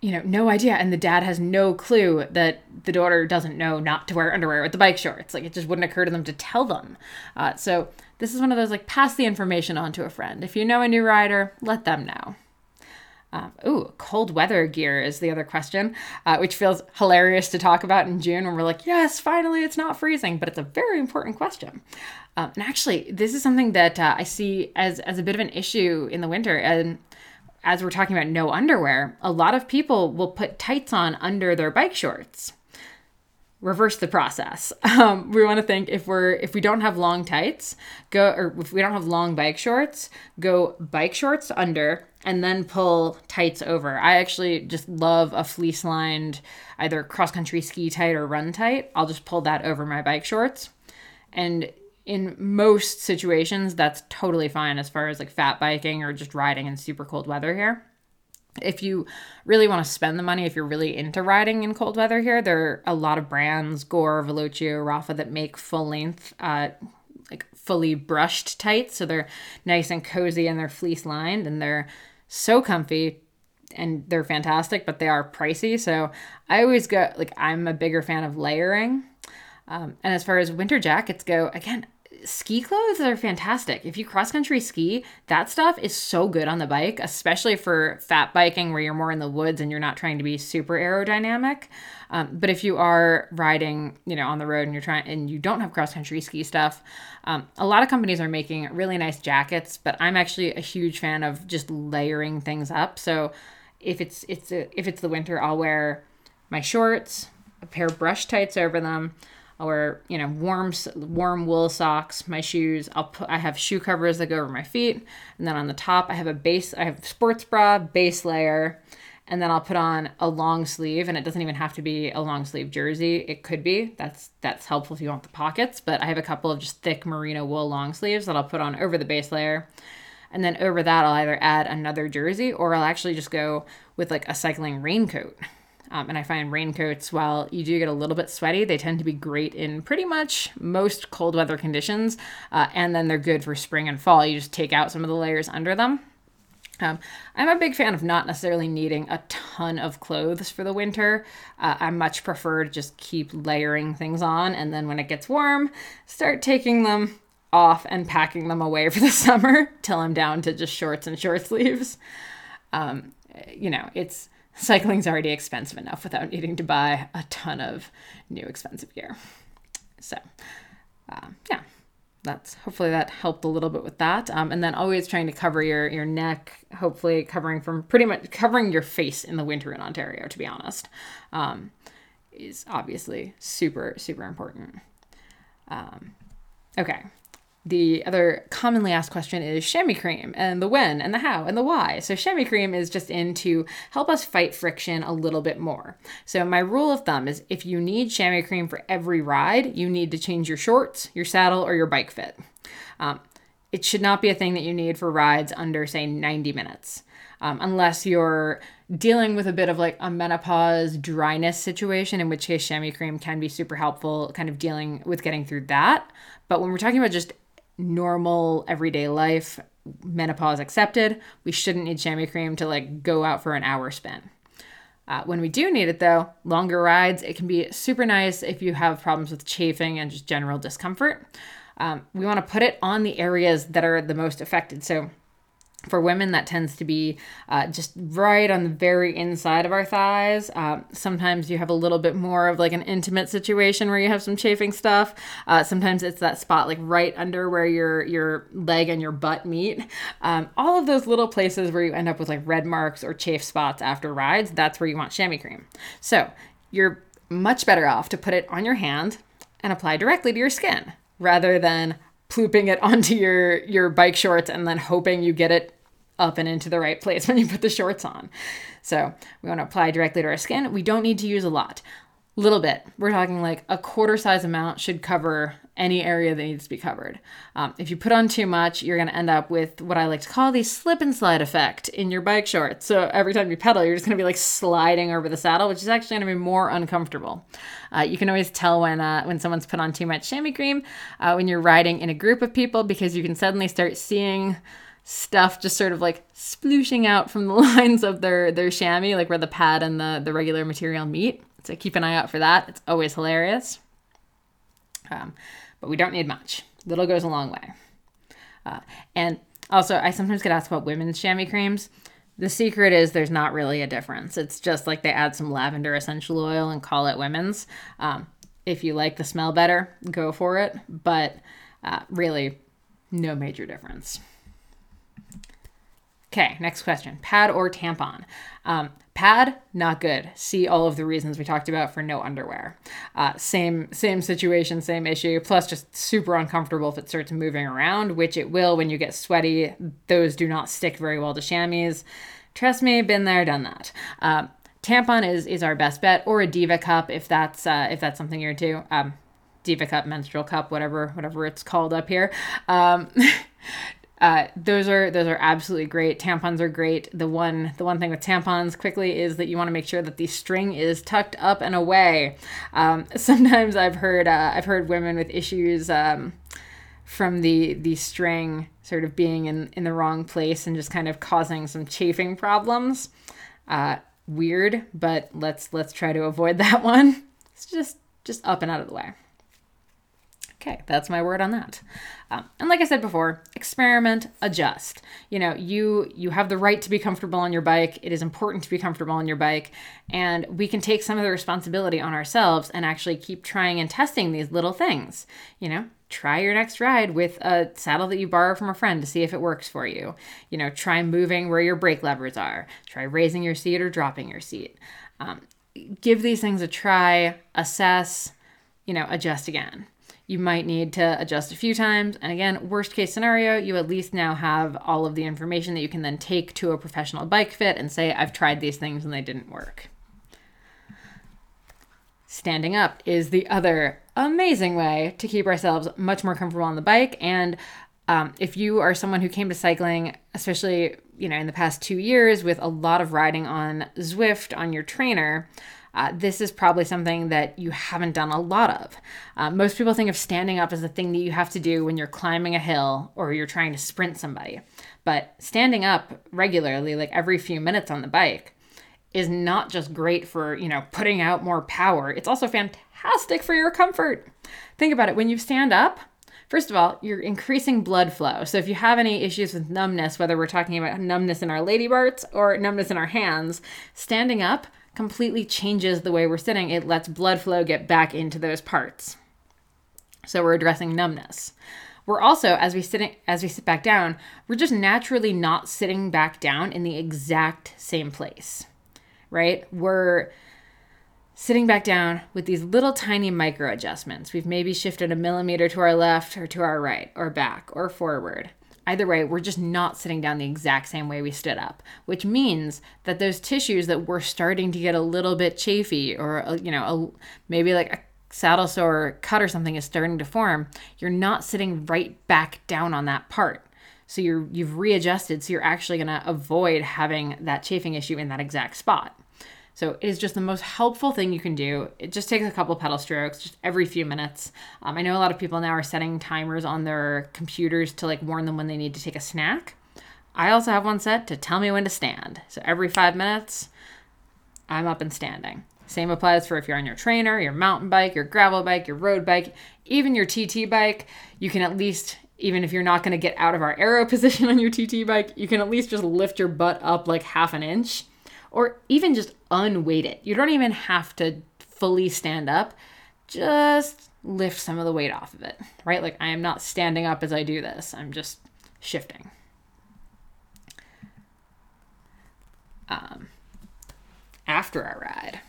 you know, no idea. And the dad has no clue that the daughter doesn't know not to wear underwear with the bike shorts. Like it just wouldn't occur to them to tell them. Uh, so this is one of those like pass the information on to a friend. If you know a new rider, let them know. Um, ooh, cold weather gear is the other question, uh, which feels hilarious to talk about in June when we're like, yes, finally it's not freezing, but it's a very important question. Um, and actually, this is something that uh, I see as, as a bit of an issue in the winter. And as we're talking about no underwear, a lot of people will put tights on under their bike shorts. Reverse the process. Um, we want to think if we're if we don't have long tights, go or if we don't have long bike shorts, go bike shorts under and then pull tights over. I actually just love a fleece lined either cross country ski tight or run tight. I'll just pull that over my bike shorts. And in most situations, that's totally fine as far as like fat biking or just riding in super cold weather here. If you really want to spend the money, if you're really into riding in cold weather here, there are a lot of brands, Gore, Velocio, Rapha, that make full length, uh, like fully brushed tights. So they're nice and cozy and they're fleece lined and they're so comfy and they're fantastic, but they are pricey. So I always go, like, I'm a bigger fan of layering. Um, and as far as winter jackets go, again, ski clothes are fantastic. If you cross country ski, that stuff is so good on the bike, especially for fat biking where you're more in the woods and you're not trying to be super aerodynamic. Um, but if you are riding, you know, on the road and you're trying and you don't have cross country ski stuff, um, a lot of companies are making really nice jackets. But I'm actually a huge fan of just layering things up. So if it's it's a, if it's the winter, I'll wear my shorts, a pair of brush tights over them. I'll wear, you know, warm warm wool socks, my shoes. I'll put I have shoe covers that go over my feet, and then on the top I have a base. I have sports bra base layer, and then I'll put on a long sleeve, and it doesn't even have to be a long sleeve jersey. It could be. That's that's helpful if you want the pockets. But I have a couple of just thick merino wool long sleeves that I'll put on over the base layer. And then over that, I'll either add another jersey or I'll actually just go with like a cycling raincoat. Um, and I find raincoats, while you do get a little bit sweaty, they tend to be great in pretty much most cold weather conditions. Uh, and then they're good for spring and fall. You just take out some of the layers under them. Um, I'm a big fan of not necessarily needing a ton of clothes for the winter. Uh, I much prefer to just keep layering things on, and then when it gets warm, start taking them off and packing them away for the summer till I'm down to just shorts and short sleeves. Um, you know, it's cycling's already expensive enough without needing to buy a ton of new expensive gear. So, uh, yeah, that's hopefully that helped a little bit with that. Um, and then always trying to cover your your neck, hopefully covering from pretty much covering your face in the winter in Ontario. To be honest, um, is obviously super super important. Um, okay, the other commonly asked question is chamois cream and the when and the how and the why. So, chamois cream is just in to help us fight friction a little bit more. So, my rule of thumb is if you need chamois cream for every ride, you need to change your shorts, your saddle, or your bike fit. Um, it should not be a thing that you need for rides under, say, 90 minutes. Um, unless you're dealing with a bit of like a menopause dryness situation, in which case chamois cream can be super helpful, kind of dealing with getting through that. But when we're talking about just normal everyday life, menopause accepted, we shouldn't need chamois cream to like go out for an hour spin. Uh, when we do need it though, longer rides, it can be super nice if you have problems with chafing and just general discomfort. Um, we want to put it on the areas that are the most affected. So For women, that tends to be uh, just right on the very inside of our thighs. Uh, sometimes you have a little bit more of like an intimate situation where you have some chafing stuff. Uh, sometimes it's that spot like right under where your your leg and your butt meet. Um, all of those little places where you end up with like red marks or chafe spots after rides. That's where you want chamois cream. So you're much better off to put it on your hand and apply directly to your skin rather than plooping it onto your your bike shorts and then hoping you get it up and into the right place when you put the shorts on. So we want to apply directly to our skin. We don't need to use a lot. Little bit. We're talking like a quarter size amount should cover any area that needs to be covered. Um, if you put on too much, you're going to end up with what I like to call the slip and slide effect in your bike shorts. So every time you pedal, you're just going to be like sliding over the saddle, which is actually going to be more uncomfortable. Uh, you can always tell when uh, when someone's put on too much chamois cream uh, when you're riding in a group of people because you can suddenly start seeing stuff just sort of like splooshing out from the lines of their their chamois, like where the pad and the the regular material meet. So keep an eye out for that. It's always hilarious. Um, but we don't need much. Little goes a long way. Uh, and also, I sometimes get asked about women's chamois creams. The secret is there's not really a difference. It's just like they add some lavender essential oil and call it women's. Um, if you like the smell better, go for it. But uh, really, no major difference. Okay, next question pad or tampon? Um, pad, not good. See all of the reasons we talked about for no underwear. Uh, same same situation, same issue. Plus, just super uncomfortable if it starts moving around, which it will when you get sweaty. Those do not stick very well to chamois. Trust me, been there, done that. Uh, tampon is is our best bet, or a Diva cup if that's uh, if that's something you're into. Um, Diva cup, menstrual cup, whatever whatever it's called up here. Um, Uh, those are those are absolutely great. Tampons are great. The one the one thing with tampons quickly is that you want to make sure that the string is tucked up and away. Um, sometimes I've heard uh, I've heard women with issues um, from the the string sort of being in in the wrong place and just kind of causing some chafing problems. Uh, weird, but let's let's try to avoid that one. It's just just up and out of the way. Okay, that's my word on that. Um, and like I said before, experiment, adjust. You know, you you have the right to be comfortable on your bike. It is important to be comfortable on your bike, and we can take some of the responsibility on ourselves and actually keep trying and testing these little things. You know, try your next ride with a saddle that you borrow from a friend to see if it works for you. You know, try moving where your brake levers are. Try raising your seat or dropping your seat. Um, give these things a try, assess, you know, adjust again. You might need to adjust a few times. And again, worst case scenario, you at least now have all of the information that you can then take to a professional bike fit and say, I've tried these things and they didn't work. Standing up is the other amazing way to keep ourselves much more comfortable on the bike. And um, if you are someone who came to cycling, especially you know in the past two years, with a lot of riding on Zwift on your trainer, uh, this is probably something that you haven't done a lot of. Uh, most people think of standing up as a thing that you have to do when you're climbing a hill or you're trying to sprint somebody. But standing up regularly, like every few minutes on the bike, is not just great for, you know, putting out more power. It's also fantastic for your comfort. Think about it. When you stand up, First of all, you're increasing blood flow. So if you have any issues with numbness, whether we're talking about numbness in our lady parts or numbness in our hands, standing up completely changes the way we're sitting. It lets blood flow get back into those parts. So we're addressing numbness. We're also, as we sit as we sit back down, we're just naturally not sitting back down in the exact same place. Right? We're sitting back down with these little tiny micro adjustments. We've maybe shifted a millimeter to our left or to our right or back or forward. Either way, we're just not sitting down the exact same way we stood up, which means that those tissues that we're starting to get a little bit chafy or, uh, you know, a, maybe like a saddle sore cut or something is starting to form, you're not sitting right back down on that part. So you're you've readjusted, so you're actually going to avoid having that chafing issue in that exact spot. So it is just the most helpful thing you can do. It just takes a couple pedal strokes, just every few minutes. Um, I know a lot of people now are setting timers on their computers to like warn them when they need to take a snack. I also have one set to tell me when to stand. So every five minutes, I'm up and standing. Same applies for if you're on your trainer, your mountain bike, your gravel bike, your road bike, even your TT bike. You can at least even if you're not going to get out of our aero position on your TT bike, you can at least just lift your butt up like half an inch or even just unweight it. You don't even have to fully stand up. Just lift some of the weight off of it, right? Like I am not standing up as I do this. I'm just shifting. Um, after our ride,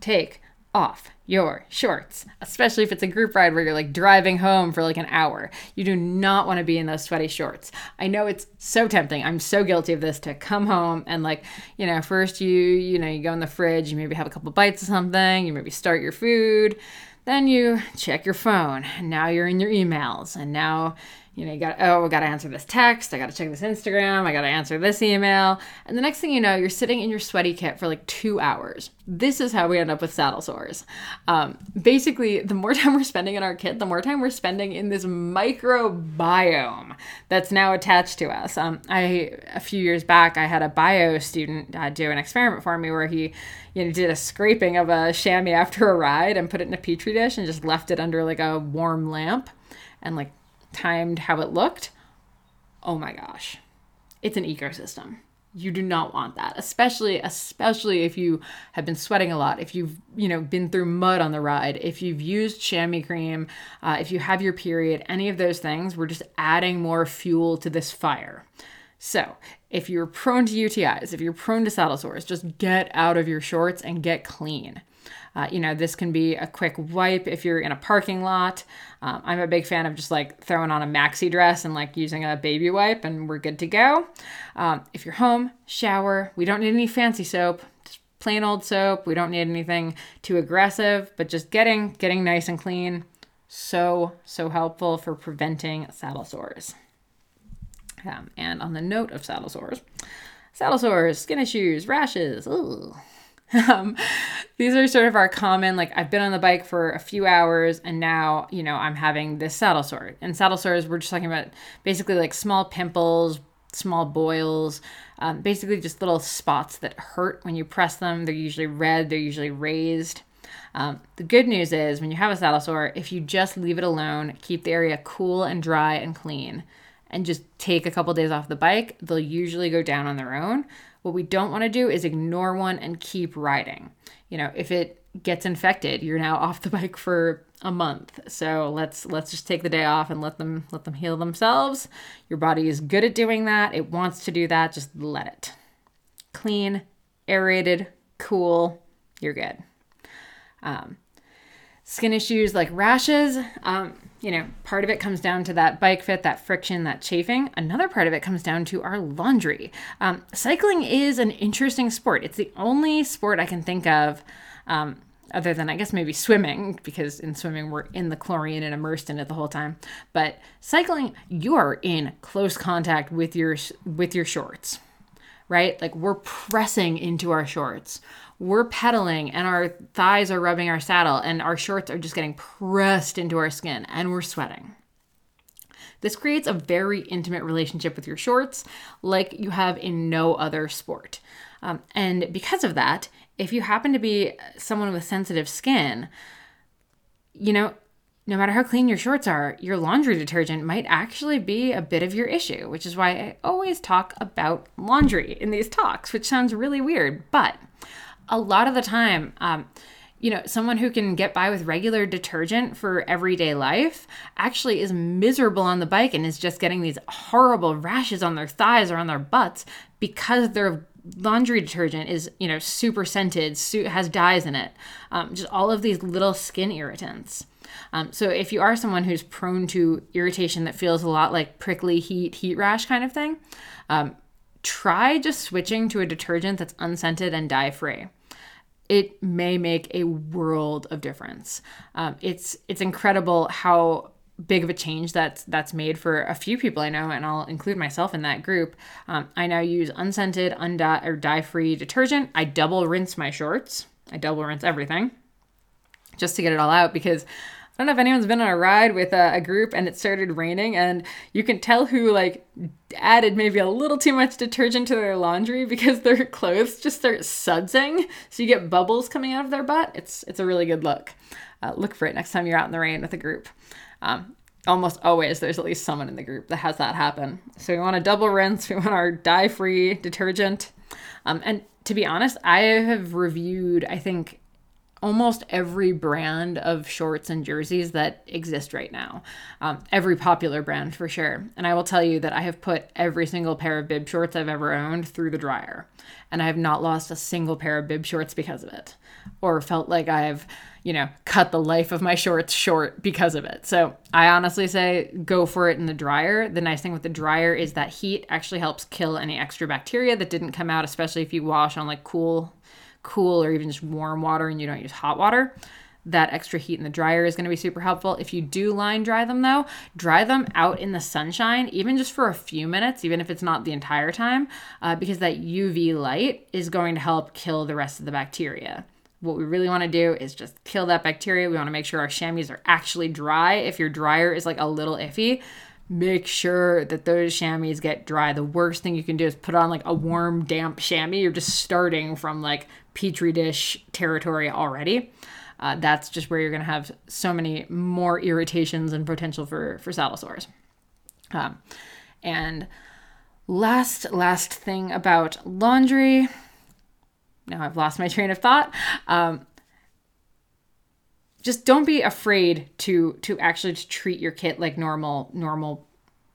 take off your shorts, especially if it's a group ride where you're like driving home for like an hour. You do not want to be in those sweaty shorts. I know it's so tempting. I'm so guilty of this to come home and like, you know, first you, you know, you go in the fridge, you maybe have a couple bites of something, you maybe start your food, then you check your phone, and now you're in your emails, and now you know, you got, oh, I got to answer this text. I got to check this Instagram. I got to answer this email. And the next thing you know, you're sitting in your sweaty kit for like two hours. This is how we end up with saddle sores. Um, basically, the more time we're spending in our kit, the more time we're spending in this microbiome that's now attached to us. Um, I, a few years back, I had a bio student uh, do an experiment for me where he, you know, did a scraping of a chamois after a ride and put it in a petri dish and just left it under like a warm lamp and like timed how it looked, oh my gosh, it's an ecosystem. You do not want that, especially especially if you have been sweating a lot, if you've you know been through mud on the ride, if you've used chamois cream, uh, if you have your period, any of those things, we're just adding more fuel to this fire. So, if you're prone to UTIs, if you're prone to saddle sores, just get out of your shorts and get clean. Uh, you know, this can be a quick wipe if you're in a parking lot. Um, I'm a big fan of just like throwing on a maxi dress and like using a baby wipe, and we're good to go. Um, if you're home, shower. We don't need any fancy soap. Just plain old soap. We don't need anything too aggressive, but just getting getting nice and clean. So so helpful for preventing saddle sores. Um, and on the note of saddle sores, saddle sores, skin issues, rashes. Ugh. Um, these are sort of our common, like I've been on the bike for a few hours and now, you know, I'm having this saddle sore. And saddle sores, we're just talking about basically like small pimples, small boils, um, basically just little spots that hurt when you press them. They're usually red, they're usually raised. Um, the good news is when you have a saddle sore, if you just leave it alone, keep the area cool and dry and clean, and just take a couple days off the bike, they'll usually go down on their own. What we don't want to do is ignore one and keep riding. You know, if it gets infected, you're now off the bike for a month. So let's let's just take the day off and let them let them heal themselves. Your body is good at doing that. It wants to do that. Just let it. Clean, aerated, cool. You're good. Um, skin issues like rashes. Um, you know, part of it comes down to that bike fit, that friction, that chafing. Another part of it comes down to our laundry. Um, cycling is an interesting sport. It's the only sport I can think of, um, other than I guess maybe swimming, because in swimming we're in the chlorine and immersed in it the whole time. But cycling, you are in close contact with your with your shorts, right? Like we're pressing into our shorts we're pedaling and our thighs are rubbing our saddle and our shorts are just getting pressed into our skin and we're sweating. This creates a very intimate relationship with your shorts, like you have in no other sport. Um, and because of that, if you happen to be someone with sensitive skin, you know, no matter how clean your shorts are, your laundry detergent might actually be a bit of your issue, which is why I always talk about laundry in these talks, which sounds really weird. But a lot of the time, um, you know, someone who can get by with regular detergent for everyday life actually is miserable on the bike and is just getting these horrible rashes on their thighs or on their butts because their laundry detergent is, you know, super scented, has dyes in it, um, just all of these little skin irritants. Um, so if you are someone who's prone to irritation that feels a lot like prickly heat, heat rash kind of thing, um, try just switching to a detergent that's unscented and dye free it may make a world of difference. Um, it's it's incredible how big of a change that's that's made for a few people I know, and I'll include myself in that group. Um, I now use unscented, undye or dye-free detergent. I double rinse my shorts. I double rinse everything just to get it all out because I don't know if anyone's been on a ride with a, a, group and it started raining and you can tell who like added maybe a little too much detergent to their laundry because their clothes just start sudsing so you get bubbles coming out of their butt it's it's a really good look uh, look for it next time you're out in the rain with a group um, almost always there's at least someone in the group that has that happen. So we want a double rinse. We want our dye free detergent. Um, and to be honest, I have reviewed, I think, almost every brand of shorts and jerseys that exist right now. Um, every popular brand for sure. And I will tell you that I have put every single pair of bib shorts I've ever owned through the dryer. And I have not lost a single pair of bib shorts because of it. Or felt like I've, you know, cut the life of my shorts short because of it. So I honestly say go for it in the dryer. The nice thing with the dryer is that heat actually helps kill any extra bacteria that didn't come out, especially if you wash on like cool cool or even just warm water and you don't use hot water, that extra heat in the dryer is going to be super helpful. If you do line dry them though, dry them out in the sunshine, even just for a few minutes, even if it's not the entire time, uh, because that UV light is going to help kill the rest of the bacteria. What we really want to do is just kill that bacteria. We want to make sure our chamois are actually dry. If your dryer is like a little iffy, make sure that those chamois get dry. The worst thing you can do is put on like a warm, damp chamois. You're just starting from like petri dish territory already. Uh, that's just where you're going to have so many more irritations and potential for for saddle sores. Um, and last last thing about laundry. Now I've lost my train of thought. Um, just don't be afraid to to actually treat your kit like normal normal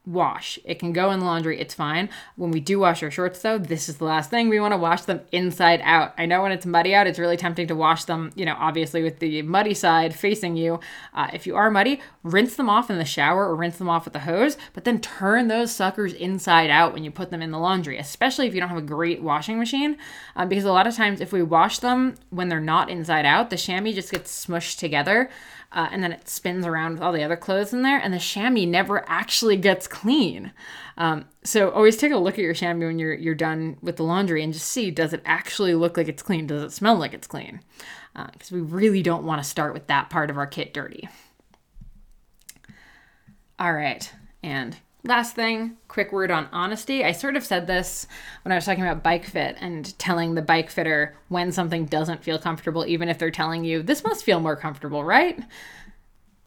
wash. It can go in the laundry, it's fine. When we do wash our shorts, though, this is the last thing. We want to wash them inside out. I know when it's muddy out, it's really tempting to wash them, you know, obviously with the muddy side facing you. Uh, if you are muddy, rinse them off in the shower or rinse them off with the hose, but then turn those suckers inside out when you put them in the laundry, especially if you don't have a great washing machine. Uh, because a lot of times, if we wash them when they're not inside out, the chamois just gets smushed together uh, and then it spins around with all the other clothes in there, and the chamois never actually gets clean. Um, so always take a look at your chamois when you're you're done with the laundry and just see does it actually look like it's clean? Does it smell like it's clean? Because uh, we really don't want to start with that part of our kit dirty. All right, and Last thing, quick word on honesty. I sort of said this when I was talking about bike fit and telling the bike fitter when something doesn't feel comfortable, even if they're telling you, this must feel more comfortable, right?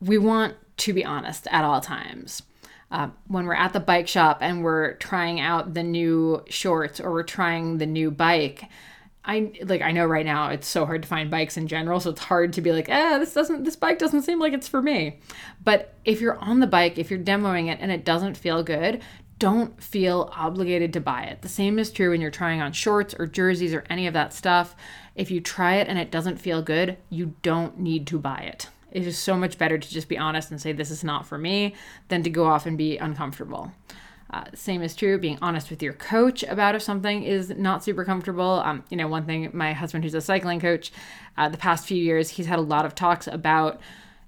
We want to be honest at all times. Uh, when we're at the bike shop and we're trying out the new shorts or we're trying the new bike, I like I know right now it's so hard to find bikes in general, so it's hard to be like, eh, this doesn't this bike doesn't seem like it's for me. But if you're on the bike, if you're demoing it and it doesn't feel good, don't feel obligated to buy it. The same is true when you're trying on shorts or jerseys or any of that stuff. If you try it and it doesn't feel good, you don't need to buy it. It is so much better to just be honest and say this is not for me than to go off and be uncomfortable. Uh, same is true being honest with your coach about if something is not super comfortable. Um, you know, one thing, my husband, who's a cycling coach, uh, the past few years, he's had a lot of talks about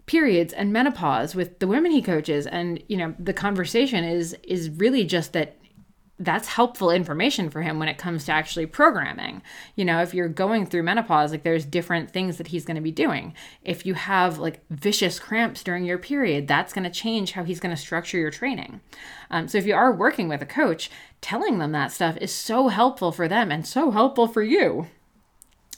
periods and menopause with the women he coaches and you know the conversation is is really just that that's helpful information for him when it comes to actually programming. You know, if you're going through menopause, like there's different things that he's going to be doing. If you have like vicious cramps during your period, that's going to change how he's going to structure your training. Um, so if you are working with a coach, telling them that stuff is so helpful for them and so helpful for you.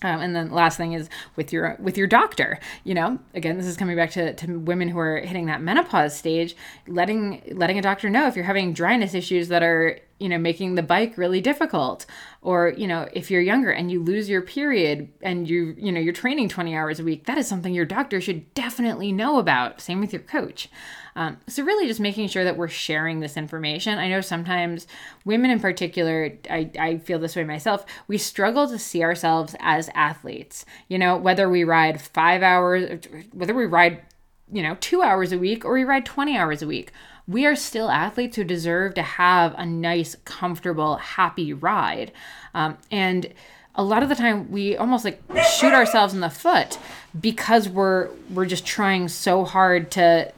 Um, and then last thing is with your with your doctor you know again this is coming back to, to women who are hitting that menopause stage letting letting a doctor know if you're having dryness issues that are you know making the bike really difficult. Or you know if you're younger and you lose your period and you you know you're training 20 hours a week that is something your doctor should definitely know about. Same with your coach. Um, so really just making sure that we're sharing this information. I know sometimes women in particular I, I feel this way myself we struggle to see ourselves as athletes. You know whether we ride five hours whether we ride you know two hours a week or we ride 20 hours a week we are still athletes who deserve to have a nice, comfortable, happy ride. Um, and a lot of the time we almost like shoot ourselves in the foot because we're we're just trying so hard to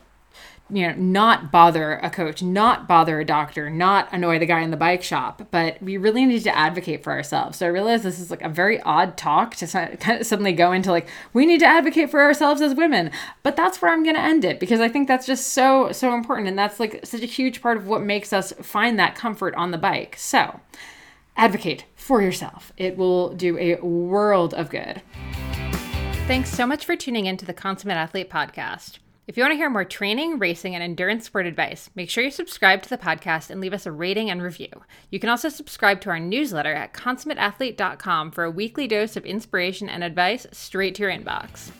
you know, not bother a coach, not bother a doctor, not annoy the guy in the bike shop, but we really need to advocate for ourselves. So I realize this is like a very odd talk to suddenly go into like we need to advocate for ourselves as women, but that's where I'm going to end it because I think that's just so so important and that's like such a huge part of what makes us find that comfort on the bike. So, advocate for yourself. It will do a world of good. Thanks so much for tuning in to the Consummate Athlete podcast. If you want to hear more training, racing, and endurance sport advice, make sure you subscribe to the podcast and leave us a rating and review. You can also subscribe to our newsletter at consummateathlete.com for a weekly dose of inspiration and advice straight to your inbox.